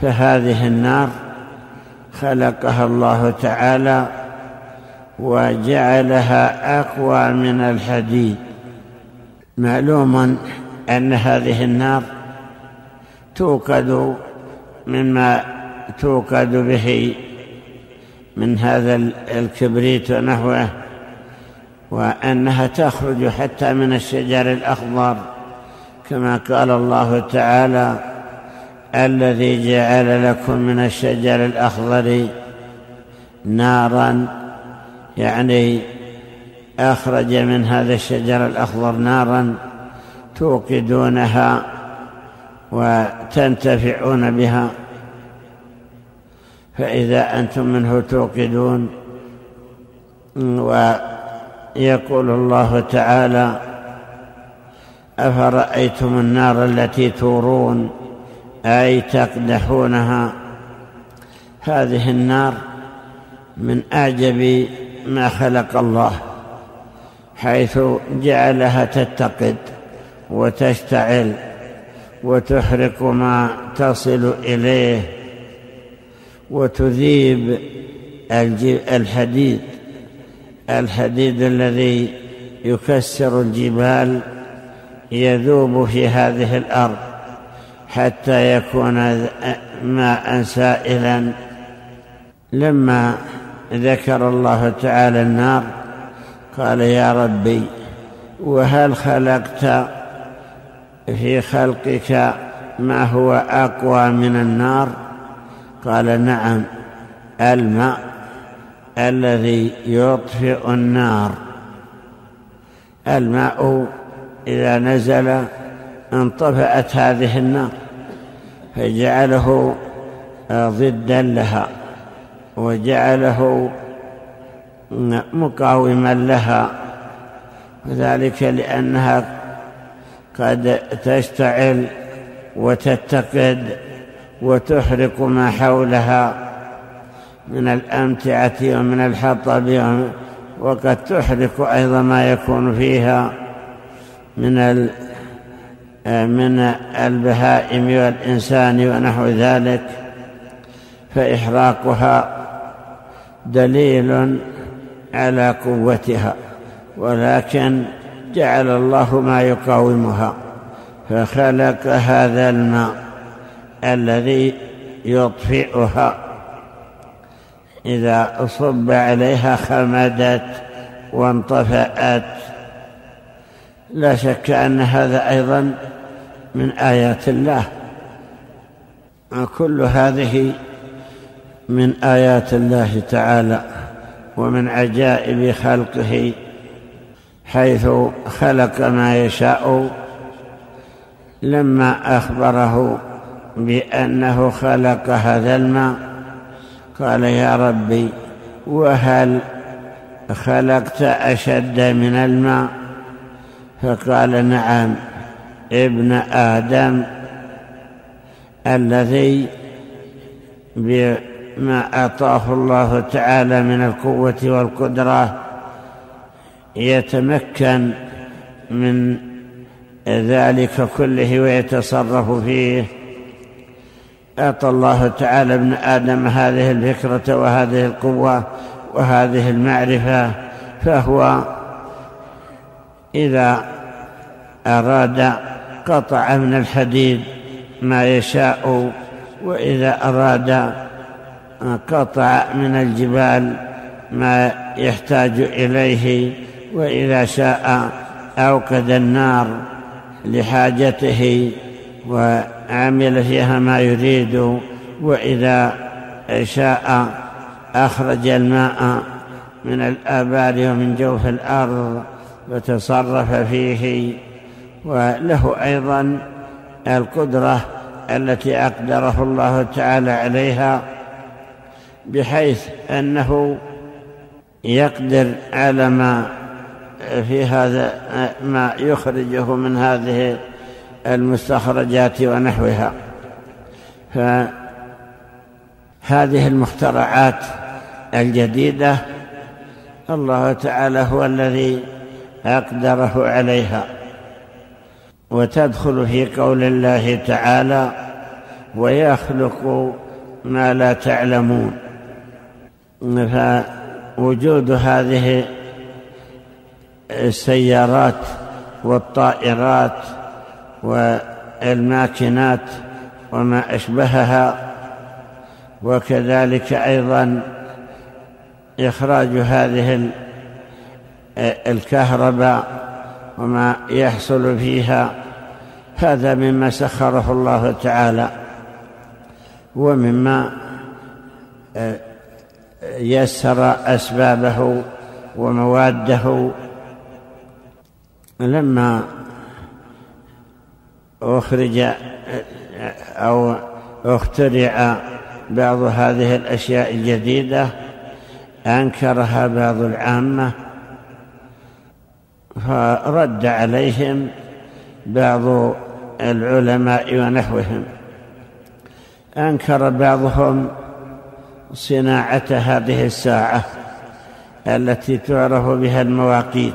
فهذه النار خلقها الله تعالى وجعلها أقوى من الحديد. معلوم أن هذه النار توقد مما توقد به من هذا الكبريت ونحوه وأنها تخرج حتى من الشجر الأخضر كما قال الله تعالى الذي جعل لكم من الشجر الأخضر نارا يعني أخرج من هذا الشجر الأخضر نارا توقدونها وتنتفعون بها. فإذا أنتم منه توقدون ويقول الله تعالى أفرأيتم النار التي تورون؟ أي تقدحونها؟ هذه النار من اعجب ما خلق الله حيث جعلها تتقد وتشتعل وتحرق ما تصل إليه وتذيب الحديد الحديد الذي يكسر الجبال يذوب في هذه الأرض حتى يكون ماء سائلا. لما ذكر الله تعالى النار. قال يا ربي وهل خلقت في خلقك ما هو أقوى من النار؟ قال نعم الماء الذي يطفئ النار. الماء إذا نزل انطفأت هذه النار فجعله ضدا لها. وجعله مقاوما لها. وذلك لأنها قد تشتعل وتتقد وتحرق ما حولها من الأمتعة ومن الحطب وقد تحرق أيضا ما يكون فيها من من البهائم والإنسان ونحو ذلك. فإحراقها دليل على قوتها ولكن جعل الله ما يقاومها فخلق هذا الماء الذي يطفئها. إذا صب عليها خمدت وانطفأت لا شك أن هذا أيضا من آيات الله. كل هذه من آيات الله تعالى ومن عجائب خلقه حيث خلق ما يشاء لما أخبره بأنه خلق هذا الماء قال يا ربي وهل خلقت أشد من الماء؟ فقال نعم ابن آدم الذي بما أعطاه الله تعالى من القوة والقدرة يتمكن من ذلك كله ويتصرف فيه. أعطى الله تعالى ابن آدم هذه الفكرة وهذه القوة وهذه المعرفة فهو إذا أراد قطع من الحديد ما يشاء وإذا أراد قطع من الجبال ما يحتاج إليه وإذا شاء أوقد النار لحاجته وعمل فيها ما يريد وإذا شاء أخرج الماء من الآبار ومن جوف الأرض وتصرف فيه. وله أيضا القدرة التي أقدره الله تعالى عليها بحيث أنه يقدر على ما في هذا ما يخرجه من هذه المستخرجات ونحوها. فهذه المخترعات الجديدة الله تعالى هو الذي أقدره عليها. وتدخل في قول الله تعالى ويخلق ما لا تعلمون فوجود هذه السيارات والطائرات والماكنات وما أشبهها وكذلك أيضا إخراج هذه الكهرباء وما يحصل فيها. هذا مما سخره الله تعالى ومما يسر أسبابه ومواده. لما أخرج أو اخترع بعض هذه الأشياء الجديدة أنكرها بعض العامة فرد عليهم بعض العلماء ونحوهم. أنكر بعضهم صناعة هذه الساعة التي تعرف بها المواقيت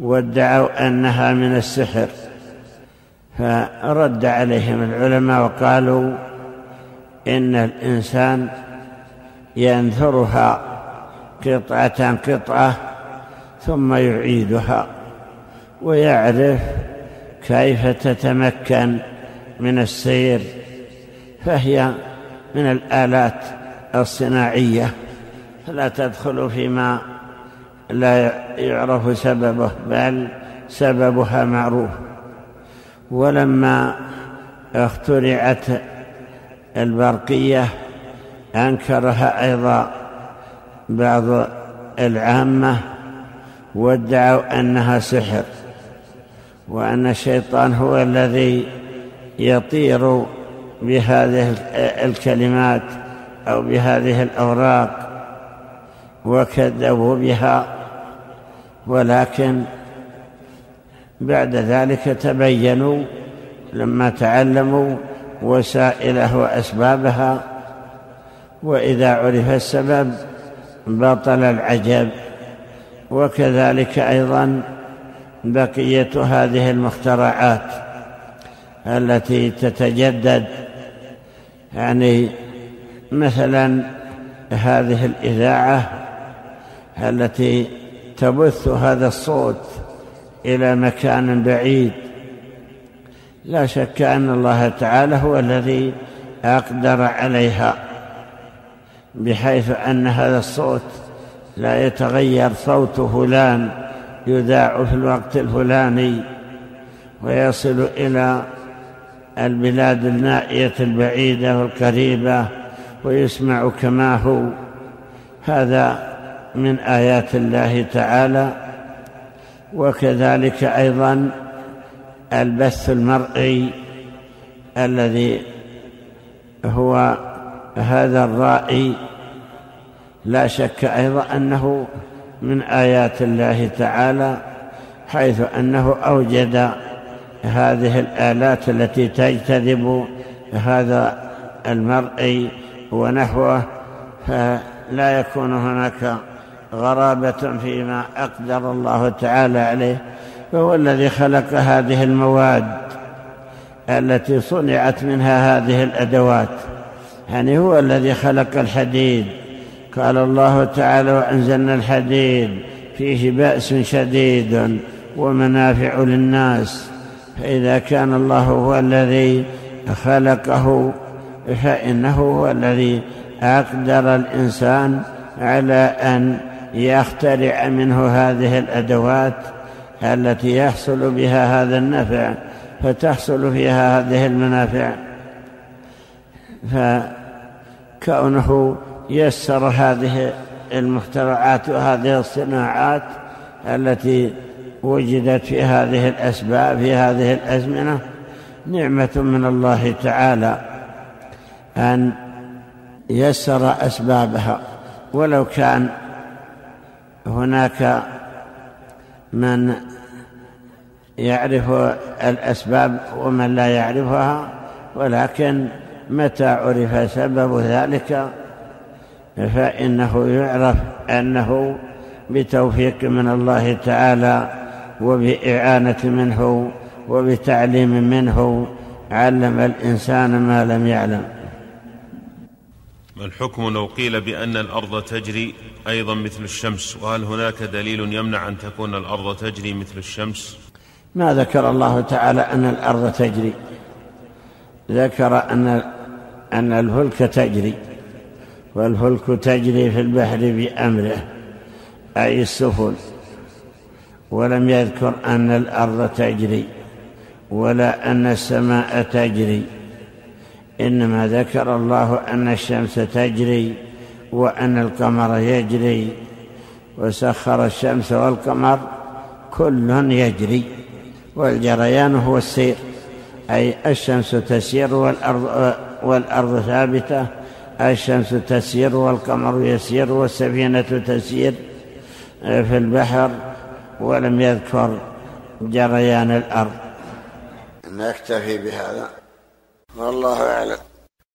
وادعوا أنها من السحر. فرد عليهم العلماء وقالوا إن الإنسان ينثرها قطعة قطعة ثم يعيدها ويعرف كيف تتمكن من السير. فهي من الآلات الصناعية فلا تدخل فيما لا يعرف سببه بل سببها معروف. ولما اخترعت البرقية أنكرها أيضا بعض العامة وادعوا أنها سحر وأن الشيطان هو الذي يطير بهذه الكلمات أو بهذه الأوراق وكذبوا بها ولكن بعد ذلك تبينوا لما تعلموا وسائله وأسبابها وإذا عرف السبب بطل العجب وكذلك أيضا بقية هذه المخترعات التي تتجدد يعني مثلا هذه الإذاعة التي تبث هذا الصوت إلى مكان بعيد. لا شك أن الله تعالى هو الذي أقدر عليها بحيث أن هذا الصوت لا يتغير صوت فلان يذاع في الوقت الفلاني ويصل إلى البلاد النائية البعيدة والقريبة ويسمع كما هو. هذا من آيات الله تعالى. وكذلك أيضا البث المرئي الذي هو هذا الرائي. لا شك أيضا أنه من آيات الله تعالى حيث أنه أوجد هذه الآلات التي تجتذب هذا المرئي ونحوه فلا يكون هناك غرابة فيما أقدر الله تعالى عليه. فهو الذي خلق هذه المواد التي صنعت منها هذه الأدوات. يعني هو الذي خلق الحديد. قال الله تعالى وأنزلنا الحديد فيه بأس شديد ومنافع للناس. فإذا كان الله هو الذي خلقه فإنه هو الذي أقدر الإنسان على أن يخترع منه هذه الأدوات التي يحصل بها هذا النفع فتحصل فيها هذه المنافع. فكونه يسر هذه المخترعات وهذه الصناعات التي وجدت في هذه الأسباب في هذه الأزمنة نعمة من الله تعالى أن يسر أسبابها. ولو كان هناك من يعرف الأسباب ومن لا يعرفها ولكن متى عرف سبب ذلك فإنه يعرف أنه بتوفيق من الله تعالى وبإعانة منه وبتعليم منه علم الإنسان ما لم يعلم. ما الحكم لو قيل بأن الأرض تجري أيضا مثل الشمس وهل هناك دليل يمنع أن تكون الأرض تجري مثل الشمس؟ ما ذكر الله تعالى أن الأرض تجري. ذكر أن أن الفلك تجري والفلك تجري في البحر بأمره أي السفن ولم يذكر أن الأرض تجري ولا أن السماء تجري. إنما ذكر الله أن الشمس تجري وأن القمر يجري. وسخر الشمس والقمر كل يجري. والجريان هو السير. أي الشمس تسير والأرض, والأرض ثابتة. الشمس تسير والقمر يسير والسفينة تسير. في البحر ولم يذكر جريان الأرض. نكتفي بهذا. والله أعلم.